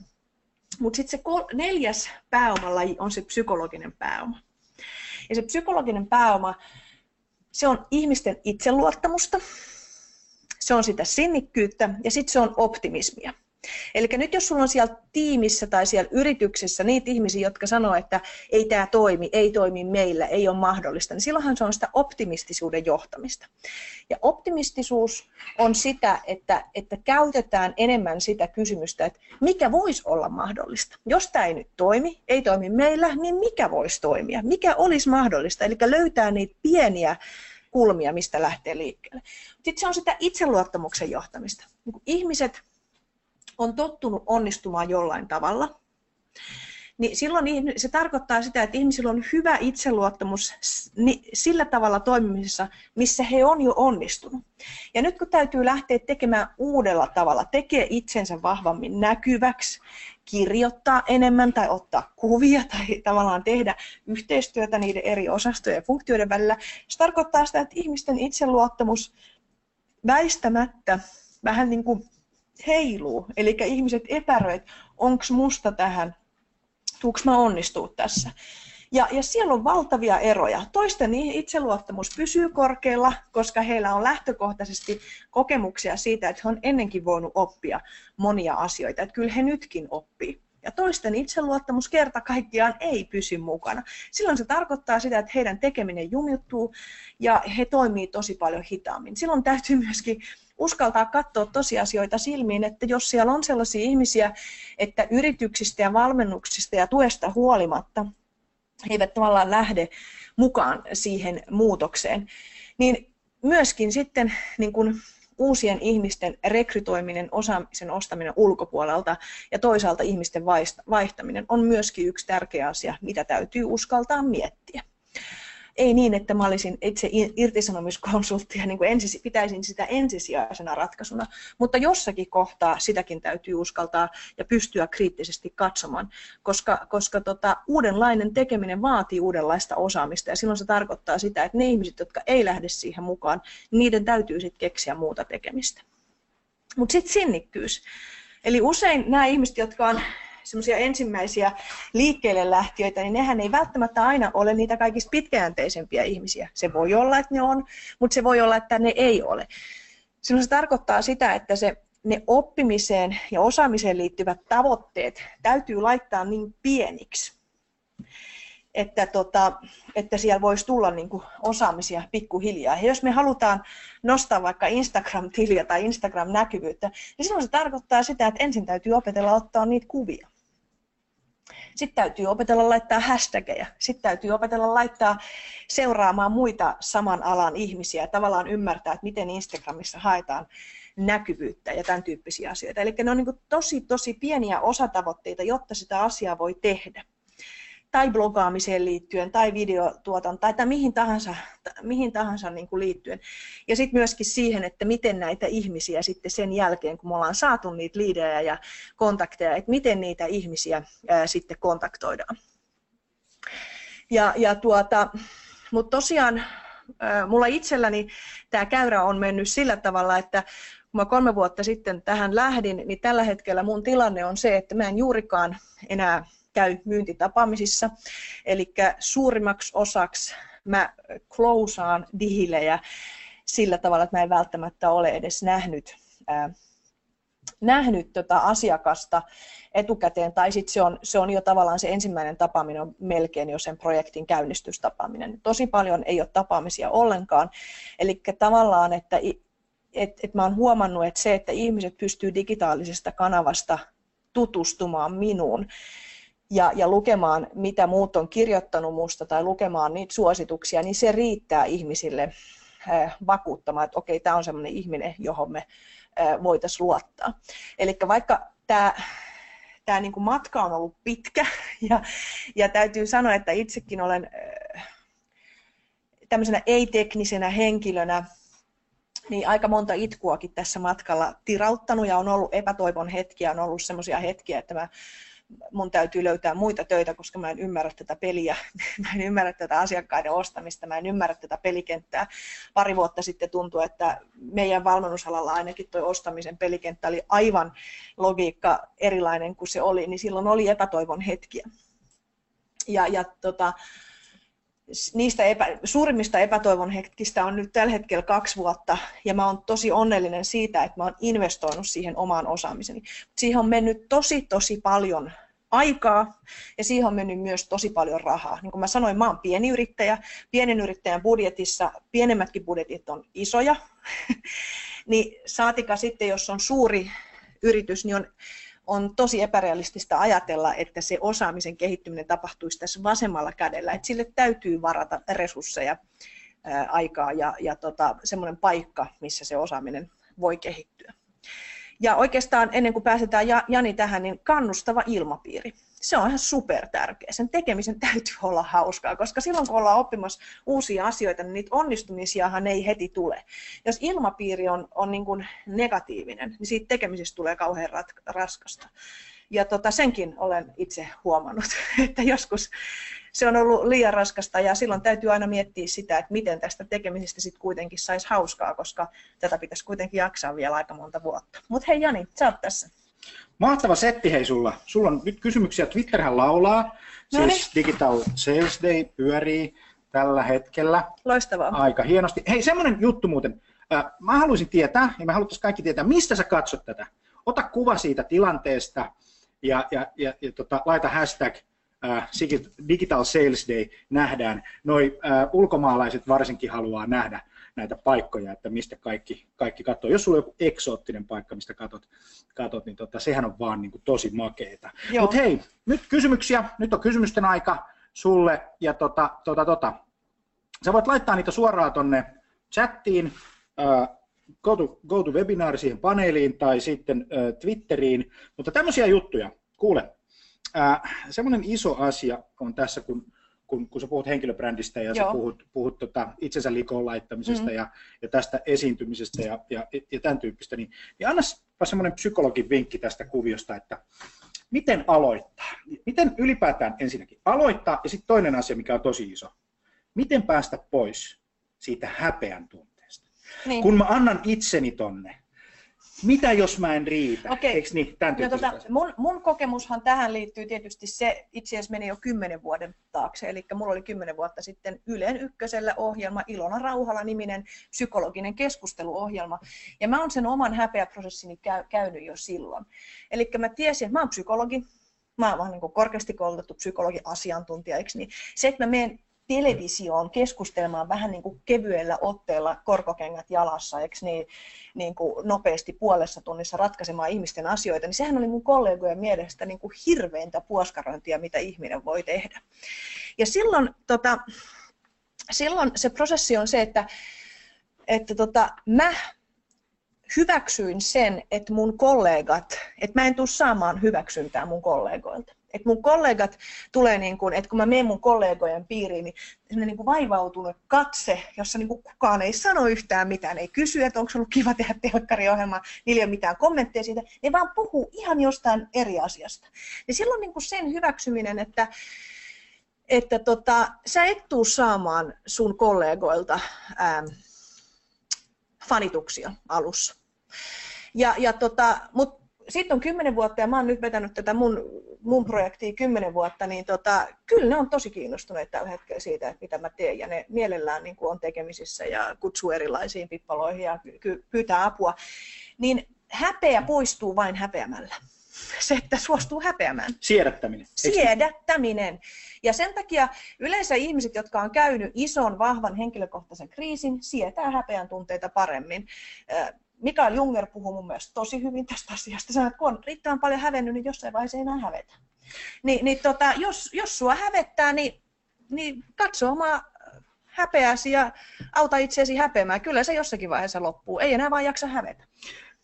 Mutta sitten se kol- neljäs pääomalaji on se psykologinen pääoma. Ja se psykologinen pääoma, se on ihmisten itseluottamusta, se on sitä sinnikkyyttä ja sitten se on optimismia. Eli nyt jos sulla on siellä tiimissä tai siellä yrityksessä niitä ihmisiä, jotka sanoo, että ei tämä toimi, ei toimi meillä, ei ole mahdollista, niin silloinhan se on sitä optimistisuuden johtamista. Ja optimistisuus on sitä, että, että käytetään enemmän sitä kysymystä, että mikä voisi olla mahdollista. Jos tämä ei nyt toimi, ei toimi meillä, niin mikä voisi toimia? Mikä olisi mahdollista? Eli löytää niitä pieniä kulmia, mistä lähtee liikkeelle. Sitten se on sitä itseluottamuksen johtamista. Niin ihmiset on tottunut onnistumaan jollain tavalla, niin silloin se tarkoittaa sitä, että ihmisillä on hyvä itseluottamus sillä tavalla toimimisessa, missä he on jo onnistunut. Ja nyt kun täytyy lähteä tekemään uudella tavalla, tekee itsensä vahvammin näkyväksi, kirjoittaa enemmän tai ottaa kuvia tai tavallaan tehdä yhteistyötä niiden eri osastojen ja funktioiden välillä, se tarkoittaa sitä, että ihmisten itseluottamus väistämättä vähän niin kuin heiluu. Eli ihmiset epäröivät, onko musta tähän, tuuks mä onnistuu tässä. Ja, ja siellä on valtavia eroja. Toisten itseluottamus pysyy korkealla, koska heillä on lähtökohtaisesti kokemuksia siitä, että he on ennenkin voinut oppia monia asioita. Että kyllä he nytkin oppii. Ja toisten itseluottamus kerta kaikkiaan ei pysy mukana. Silloin se tarkoittaa sitä, että heidän tekeminen jumittuu ja he toimii tosi paljon hitaammin. Silloin täytyy myöskin uskaltaa katsoa tosiasioita silmiin, että jos siellä on sellaisia ihmisiä, että yrityksistä ja valmennuksista ja tuesta huolimatta he eivät tavallaan lähde mukaan siihen muutokseen, niin myöskin sitten niin kuin uusien ihmisten rekrytoiminen, osaamisen ostaminen ulkopuolelta ja toisaalta ihmisten vaihtaminen on myöskin yksi tärkeä asia, mitä täytyy uskaltaa miettiä ei niin, että mä olisin itse irtisanomiskonsultti ja niin kuin ensis, pitäisin sitä ensisijaisena ratkaisuna, mutta jossakin kohtaa sitäkin täytyy uskaltaa ja pystyä kriittisesti katsomaan, koska, koska tota, uudenlainen tekeminen vaatii uudenlaista osaamista ja silloin se tarkoittaa sitä, että ne ihmiset, jotka ei lähde siihen mukaan, niin niiden täytyy sitten keksiä muuta tekemistä. Mutta sitten sinnikkyys. Eli usein nämä ihmiset, jotka on semmoisia ensimmäisiä liikkeelle lähtiöitä, niin nehän ei välttämättä aina ole niitä kaikista pitkäjänteisempiä ihmisiä. Se voi olla, että ne on, mutta se voi olla, että ne ei ole. Silloin se tarkoittaa sitä, että se, ne oppimiseen ja osaamiseen liittyvät tavoitteet täytyy laittaa niin pieniksi, että, tota, että siellä voisi tulla niin kuin osaamisia pikkuhiljaa. Ja jos me halutaan nostaa vaikka Instagram-tiliä tai Instagram-näkyvyyttä, niin silloin se tarkoittaa sitä, että ensin täytyy opetella ottaa niitä kuvia. Sitten täytyy opetella laittaa hashtageja. Sitten täytyy opetella laittaa seuraamaan muita saman alan ihmisiä ja tavallaan ymmärtää, että miten Instagramissa haetaan näkyvyyttä ja tämän tyyppisiä asioita. Eli ne on niin tosi, tosi pieniä osatavoitteita, jotta sitä asiaa voi tehdä tai blogaamiseen liittyen, tai videotuotantoon, tai mihin tahansa, mihin tahansa niin kuin liittyen. Ja sitten myöskin siihen, että miten näitä ihmisiä sitten sen jälkeen, kun me ollaan saatu niitä liidejä ja kontakteja, että miten niitä ihmisiä ää, sitten kontaktoidaan. Ja, ja tuota, mutta tosiaan Mulla itselläni tämä käyrä on mennyt sillä tavalla, että kun mä kolme vuotta sitten tähän lähdin, niin tällä hetkellä mun tilanne on se, että mä en juurikaan enää käy myyntitapaamisissa. Eli suurimmaksi osaksi mä klousaan diilejä sillä tavalla, että mä en välttämättä ole edes nähnyt ää, nähnyt tota asiakasta etukäteen, tai sitten se on, se on jo tavallaan se ensimmäinen tapaaminen on melkein jo sen projektin käynnistystapaaminen. Tosi paljon ei ole tapaamisia ollenkaan, eli tavallaan, että et, et mä oon huomannut, että se, että ihmiset pystyy digitaalisesta kanavasta tutustumaan minuun, ja, ja lukemaan, mitä muut on kirjoittanut musta tai lukemaan niitä suosituksia, niin se riittää ihmisille vakuuttamaan, että okei, tämä on sellainen ihminen, johon me voitaisiin luottaa. Eli vaikka tämä tämä niin kuin matka on ollut pitkä ja, ja täytyy sanoa, että itsekin olen tämmöisenä ei-teknisenä henkilönä niin aika monta itkuakin tässä matkalla tirauttanut ja on ollut epätoivon hetkiä, on ollut semmoisia hetkiä, että mä mun täytyy löytää muita töitä, koska mä en ymmärrä tätä peliä, mä en ymmärrä tätä asiakkaiden ostamista, mä en ymmärrä tätä pelikenttää. Pari vuotta sitten tuntui, että meidän valmennusalalla ainakin tuo ostamisen pelikenttä oli aivan logiikka erilainen kuin se oli, niin silloin oli epätoivon hetkiä. Ja, ja tota, niistä epä, suurimmista epätoivon hetkistä on nyt tällä hetkellä kaksi vuotta, ja mä oon tosi onnellinen siitä, että mä oon investoinut siihen omaan osaamiseni. Siihen on mennyt tosi, tosi paljon aikaa, ja siihen on mennyt myös tosi paljon rahaa. Niin kuin mä sanoin, mä oon pieni yrittäjä. Pienen yrittäjän budjetissa pienemmätkin budjetit on isoja, niin saatika sitten, jos on suuri yritys, niin on on tosi epärealistista ajatella, että se osaamisen kehittyminen tapahtuisi tässä vasemmalla kädellä, että sille täytyy varata resursseja, ää, aikaa ja, ja tota, semmoinen paikka, missä se osaaminen voi kehittyä. Ja oikeastaan ennen kuin pääsetään Jani tähän, niin kannustava ilmapiiri se on ihan super tärkeä. Sen tekemisen täytyy olla hauskaa, koska silloin kun ollaan oppimassa uusia asioita, niin niitä onnistumisiahan ei heti tule. Jos ilmapiiri on, on niin kuin negatiivinen, niin siitä tekemisestä tulee kauhean rat, raskasta. Ja tota, senkin olen itse huomannut, että joskus se on ollut liian raskasta ja silloin täytyy aina miettiä sitä, että miten tästä tekemisestä sitten kuitenkin saisi hauskaa, koska tätä pitäisi kuitenkin jaksaa vielä aika monta vuotta. Mutta hei Jani, sä oot tässä. Mahtava setti hei sulla. Sulla on nyt kysymyksiä. Twitterhän laulaa. No siis Digital Sales Day pyörii tällä hetkellä. Loistavaa. Aika hienosti. Hei, semmoinen juttu muuten. Mä haluaisin tietää, ja me haluttaisiin kaikki tietää, mistä sä katsot tätä. Ota kuva siitä tilanteesta ja, ja, ja, ja tota, laita hashtag äh, Digital Sales Day nähdään. Noi äh, ulkomaalaiset varsinkin haluaa nähdä näitä paikkoja, että mistä kaikki, kaikki katsoo. Jos sulla on joku eksoottinen paikka, mistä katot, katot niin tota, sehän on vaan niin kuin tosi makeeta. Mutta hei, nyt kysymyksiä, nyt on kysymysten aika sulle, ja tota, tota, tota. sä voit laittaa niitä suoraan tonne chattiin, uh, go, to, go to webinar siihen paneeliin tai sitten Twitteriin, mutta tämmöisiä juttuja, kuule, uh, semmoinen iso asia on tässä, kun kun, kun sä puhut henkilöbrändistä ja Joo. sä puhut, puhut tota itsensä likoon laittamisesta mm. ja, ja tästä esiintymisestä ja, ja, ja tämän tyyppistä, niin, niin anna semmoinen psykologin vinkki tästä kuviosta, että miten aloittaa? Miten ylipäätään ensinnäkin aloittaa ja sitten toinen asia, mikä on tosi iso, miten päästä pois siitä häpeän tunteesta? Niin. Kun mä annan itseni tonne, mitä jos mä en riitä? Okay. Eikö niin? Tämän no, tota, mun, mun kokemushan tähän liittyy tietysti se, itse asiassa meni jo kymmenen vuoden taakse, eli mulla oli kymmenen vuotta sitten Ylen ykkösellä ohjelma, Ilona Rauhala-niminen psykologinen keskusteluohjelma, ja mä oon sen oman häpeäprosessini käy, käynyt jo silloin. Eli mä tiesin, että mä oon psykologi, mä oon niin korkeasti koulutettu psykologi, asiantuntija, eikö niin? Se, että mä menen televisioon keskustelemaan vähän niin kuin kevyellä otteella korkokengät jalassa, eikö niin, niin kuin nopeasti puolessa tunnissa ratkaisemaan ihmisten asioita, niin sehän oli mun kollegojen mielestä niin kuin hirveintä puoskarointia, mitä ihminen voi tehdä. Ja silloin, tota, silloin se prosessi on se, että, että tota, mä hyväksyin sen, että mun kollegat, että mä en tule saamaan hyväksyntää mun kollegoilta. Että mun kollegat tulee, niin kuin, että kun mä menen mun kollegojen piiriin, niin semmoinen niin kuin vaivautunut katse, jossa niin kuin kukaan ei sano yhtään mitään, ei kysy, että onko ollut kiva tehdä telkkariohjelmaa, niillä ei ole mitään kommentteja siitä, ne vaan puhuu ihan jostain eri asiasta. Ja silloin niin kuin sen hyväksyminen, että että tota, sä et tuu saamaan sun kollegoilta ää, fanituksia alussa. Ja, ja tota, mutta sitten on kymmenen vuotta ja mä oon nyt vetänyt tätä mun, mun projektia kymmenen vuotta, niin tota, kyllä ne on tosi kiinnostuneet tällä hetkellä siitä, että mitä mä teen ja ne mielellään niin on tekemisissä ja kutsuu erilaisiin pippaloihin ja pyytää apua. Niin häpeä poistuu vain häpeämällä. Se, että suostuu häpeämään. Siedättäminen. Siedättäminen. Ja sen takia yleensä ihmiset, jotka on käynyt ison, vahvan henkilökohtaisen kriisin, sietää häpeän tunteita paremmin. Mikael Junger puhuu mun mielestä tosi hyvin tästä asiasta. Sanoi, että kun on riittävän paljon hävennyt, niin jossain vaiheessa ei enää hävetä. Ni, niin tota, jos, jos sua hävettää, niin, niin katso omaa häpeäsi ja auta itseäsi häpeämään. Kyllä se jossakin vaiheessa loppuu. Ei enää vaan jaksa hävetä.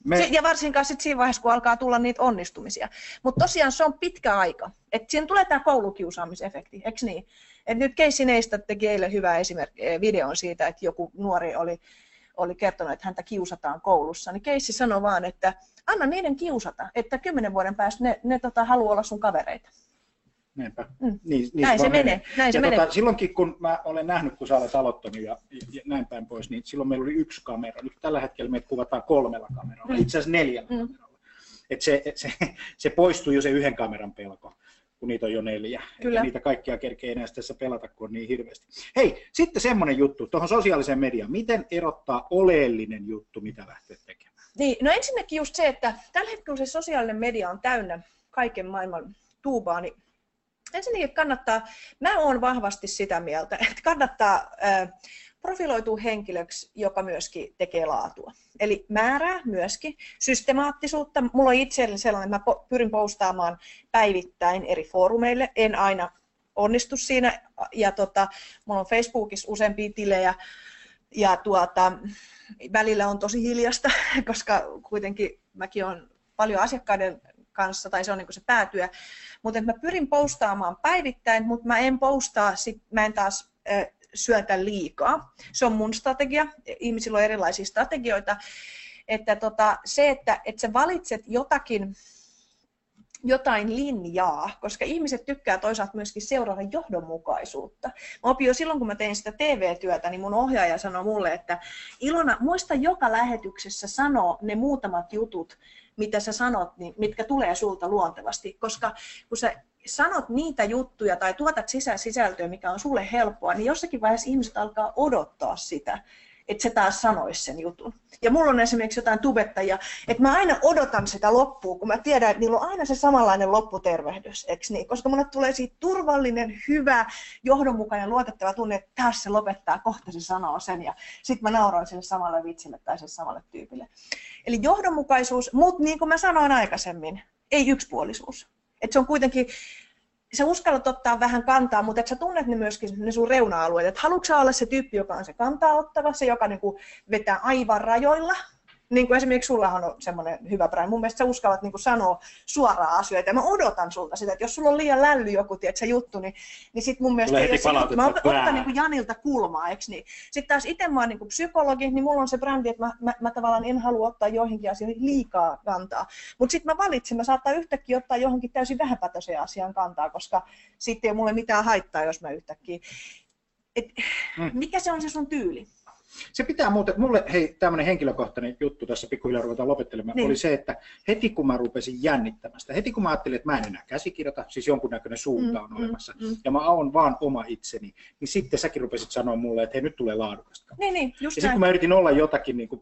Me... ja varsinkaan sit siinä vaiheessa, kun alkaa tulla niitä onnistumisia. Mutta tosiaan se on pitkä aika. Et siinä tulee tämä koulukiusaamisefekti, eikö niin? Et nyt Casey Neistat teki eilen hyvä esimerkki, eh, videon siitä, että joku nuori oli oli kertonut, että häntä kiusataan koulussa, niin keissi sanoi vaan, että anna niiden kiusata, että kymmenen vuoden päästä ne, ne tota, haluaa olla sun kavereita. Niinpä. Mm. Niin, niin näin se menee. menee. Näin se ja menee. Tota, silloinkin kun mä olen nähnyt, kun sä olet aloittanut ja, ja näin päin pois, niin silloin meillä oli yksi kamera. Nyt tällä hetkellä meitä kuvataan kolmella kameralla, mm. itse asiassa neljällä mm. kameralla. Et se, se, se poistuu jo se yhden kameran pelko kun niitä on jo neljä. Kyllä. Niitä kaikkia kerkeä enää tässä pelata, kun on niin hirveästi. Hei, sitten semmoinen juttu tuohon sosiaaliseen mediaan. Miten erottaa oleellinen juttu, mitä lähtee tekemään? Niin, no ensinnäkin just se, että tällä hetkellä se sosiaalinen media on täynnä kaiken maailman tuubaa, niin ensinnäkin kannattaa, mä oon vahvasti sitä mieltä, että kannattaa äh, profiloituu henkilöksi, joka myöskin tekee laatua. Eli määrää myöskin systemaattisuutta. Mulla on itselleni sellainen, että mä pyrin postaamaan päivittäin eri foorumeille. En aina onnistu siinä. Ja tota, mulla on Facebookissa useampia tilejä. Ja tuota, välillä on tosi hiljasta, koska kuitenkin mäkin on paljon asiakkaiden kanssa, tai se on niin se päätyä. Mutta mä pyrin postaamaan päivittäin, mutta mä en postaa, sit mä en taas syötä liikaa. Se on mun strategia. Ihmisillä on erilaisia strategioita. Että tota, se, että, että sä valitset jotakin, jotain linjaa, koska ihmiset tykkää toisaalta myöskin seurata johdonmukaisuutta. Mä opin jo silloin, kun mä tein sitä TV-työtä, niin mun ohjaaja sanoi mulle, että Ilona, muista joka lähetyksessä sanoa ne muutamat jutut, mitä sä sanot, niin mitkä tulee sulta luontevasti, koska kun sä sanot niitä juttuja tai tuotat sisään sisältöä, mikä on sulle helppoa, niin jossakin vaiheessa ihmiset alkaa odottaa sitä, että se taas sanoisi sen jutun. Ja mulla on esimerkiksi jotain tubettajia, että mä aina odotan sitä loppua, kun mä tiedän, että niillä on aina se samanlainen lopputervehdys, eikö niin? Koska mulle tulee siitä turvallinen, hyvä, johdonmukainen, luotettava tunne, että taas se lopettaa, kohta se sanoo sen, ja sitten mä nauran sille samalle vitsille tai sille samalle tyypille. Eli johdonmukaisuus, mutta niin kuin mä sanoin aikaisemmin, ei yksipuolisuus. Et se on kuitenkin, sä uskallat ottaa vähän kantaa, mutta et sä tunnet ne myöskin ne sun reuna-alueet. Että haluatko olla se tyyppi, joka on se kantaa ottava, se joka niin vetää aivan rajoilla, niin kuin esimerkiksi sullahan on semmoinen hyvä brändi. Mun mielestä sä uskallat niin kuin sanoa suoraan asioita. Ja mä odotan sulta sitä, että jos sulla on liian lälly joku tiedät, se juttu, niin, niin sit mun mielestä juttu. Mä otan niin kuin Janilta kulmaa, eikö niin? Sitten taas itse mä oon niin kuin psykologi, niin mulla on se brändi, että mä, mä, mä tavallaan en halua ottaa joihinkin asioihin liikaa kantaa. Mutta sitten mä valitsin, mä saattaa yhtäkkiä ottaa johonkin täysin vähäpätöiseen asiaan kantaa, koska sitten ei ole mulle mitään haittaa, jos mä yhtäkkiä... Et, mm. Mikä se on se sun tyyli? Se pitää muuten, mulle hei, tämmöinen henkilökohtainen juttu tässä pikkuhiljaa ruvetaan lopettelemaan, niin. oli se, että heti kun mä rupesin jännittämään sitä, heti kun mä ajattelin, että mä en enää käsikirjoita, siis jonkunnäköinen suunta on mm, mm olemassa, mm, mm. ja mä oon vaan oma itseni, niin sitten säkin rupesit sanoa mulle, että hei nyt tulee laadukasta. Niin, niin, just ja sitten kun mä yritin olla jotakin niin kuin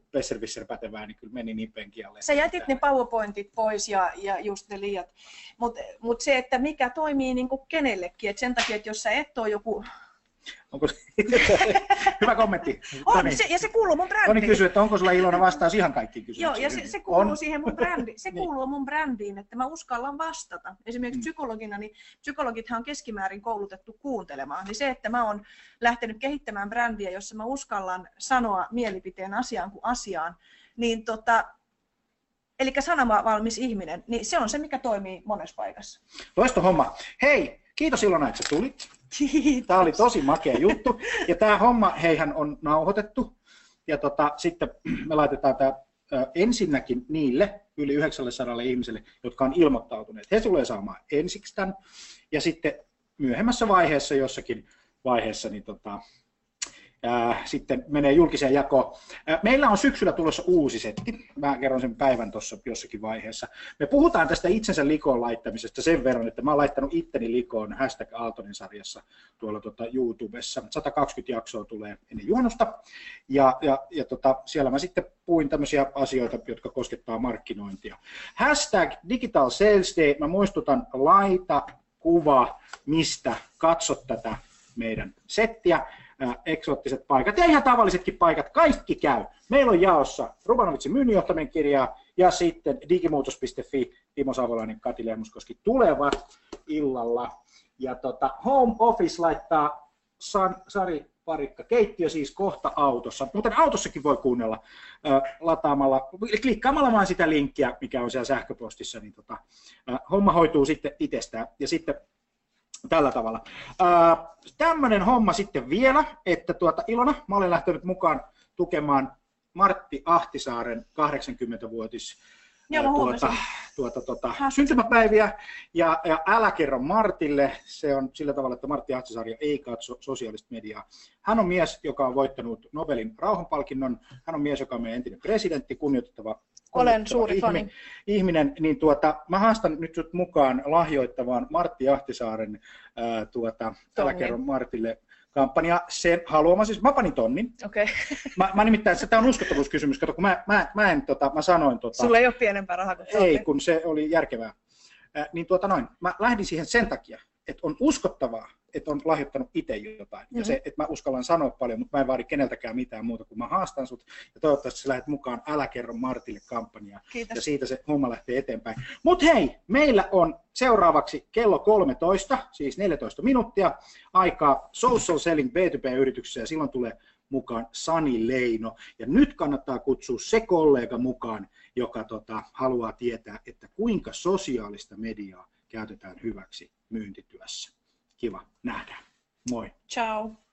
pätevää, niin kyllä meni niin penkialle. Sä jätit ne PowerPointit pois ja, ja just ne liiat, mutta mut se, että mikä toimii niin kuin kenellekin, että sen takia, että jos sä et ole joku Onko Hyvä kommentti. On, se, ja se kuuluu mun brändiin. Toni kysyy, että onko sulla Ilona vastaus ihan kaikkiin kysymyksiin? Joo, ja se, se kuuluu on. siihen mun brändiin. Se niin. kuuluu mun brändiin, että mä uskallan vastata. Esimerkiksi mm. psykologina, niin psykologithan on keskimäärin koulutettu kuuntelemaan. Niin se, että mä oon lähtenyt kehittämään brändiä, jossa mä uskallan sanoa mielipiteen asiaan kuin asiaan, niin tota, eli sanama valmis ihminen, niin se on se, mikä toimii monessa paikassa. Loisto homma. Hei, kiitos Ilona, että sä tulit. Kiitos. Tämä oli tosi makea juttu. Ja tämä homma, heihän on nauhoitettu. Ja tota, sitten me laitetaan tämä ensinnäkin niille yli 900 ihmiselle, jotka on ilmoittautuneet. He tulee saamaan ensiksi tämän. Ja sitten myöhemmässä vaiheessa, jossakin vaiheessa, niin tota, ää, sitten menee julkiseen jakoon. Ää, meillä on syksyllä tulossa uusi setti. Mä kerron sen päivän tuossa jossakin vaiheessa. Me puhutaan tästä itsensä likoon laittamisesta sen verran, että mä oon laittanut itteni likoon hashtag Aaltonin sarjassa tuolla tota YouTubessa. 120 jaksoa tulee ennen juonnosta. Ja, ja, ja tota, siellä mä sitten puhuin tämmöisiä asioita, jotka koskettaa markkinointia. Hashtag Digital Sales Day. Mä muistutan, laita kuva, mistä katsot tätä meidän settiä eksoottiset paikat ja ihan tavallisetkin paikat, kaikki käy. Meillä on jaossa Rubanovitsin myynninjohtaminen kirja ja sitten digimuutos.fi, Timo Savolainen, Kati Lehmuskoski tulevat illalla. Ja tota, Home Office laittaa San, Sari Parikka, keittiö siis kohta autossa, mutta autossakin voi kuunnella äh, lataamalla, klikkaamalla vain sitä linkkiä, mikä on siellä sähköpostissa, niin tota, äh, homma hoituu sitten itsestään. Ja sitten tällä tavalla. Tämmöinen homma sitten vielä, että tuota, Ilona, mä olen lähtenyt mukaan tukemaan Martti Ahtisaaren 80-vuotis Joo, tuota, tuota, tuota, syntymäpäiviä. Ja, ja älä kerro Martille, se on sillä tavalla, että Martti Ahtisaari ei katso sosiaalista mediaa. Hän on mies, joka on voittanut Nobelin rauhanpalkinnon. Hän on mies, joka on meidän entinen presidentti, kunnioitettava olen suuri ihminen, fani. ihminen, niin tuota, mä haastan nyt sut mukaan lahjoittavaan Martti Ahtisaaren ää, tuota, älä kerro Martille kampanja. Se haluaa, siis mä panin tonnin. Okei. Okay. Mä, mä nimittäin, se tämä on uskottavuuskysymys, kato, kun mä, mä, mä, en, tota, mä sanoin... Tota, Sulla ei ole pienempää rahaa kuin Ei, kun se oli järkevää. Äh, niin tuota noin, mä lähdin siihen sen takia, että on uskottavaa, että on lahjoittanut itse jotain. Mm-hmm. Ja se, että mä uskallan sanoa paljon, mutta mä en vaadi keneltäkään mitään muuta, kuin mä haastan sut. Ja toivottavasti sä lähdet mukaan Älä kerro Martille kampanjaa. Kiitos. Ja siitä se homma lähtee eteenpäin. Mutta hei, meillä on seuraavaksi kello 13, siis 14 minuuttia, aikaa social selling B2B-yrityksessä, ja silloin tulee mukaan Sani Leino. Ja nyt kannattaa kutsua se kollega mukaan, joka tota, haluaa tietää, että kuinka sosiaalista mediaa käytetään hyväksi myyntityössä. Kiva nähdä. Moi. Ciao.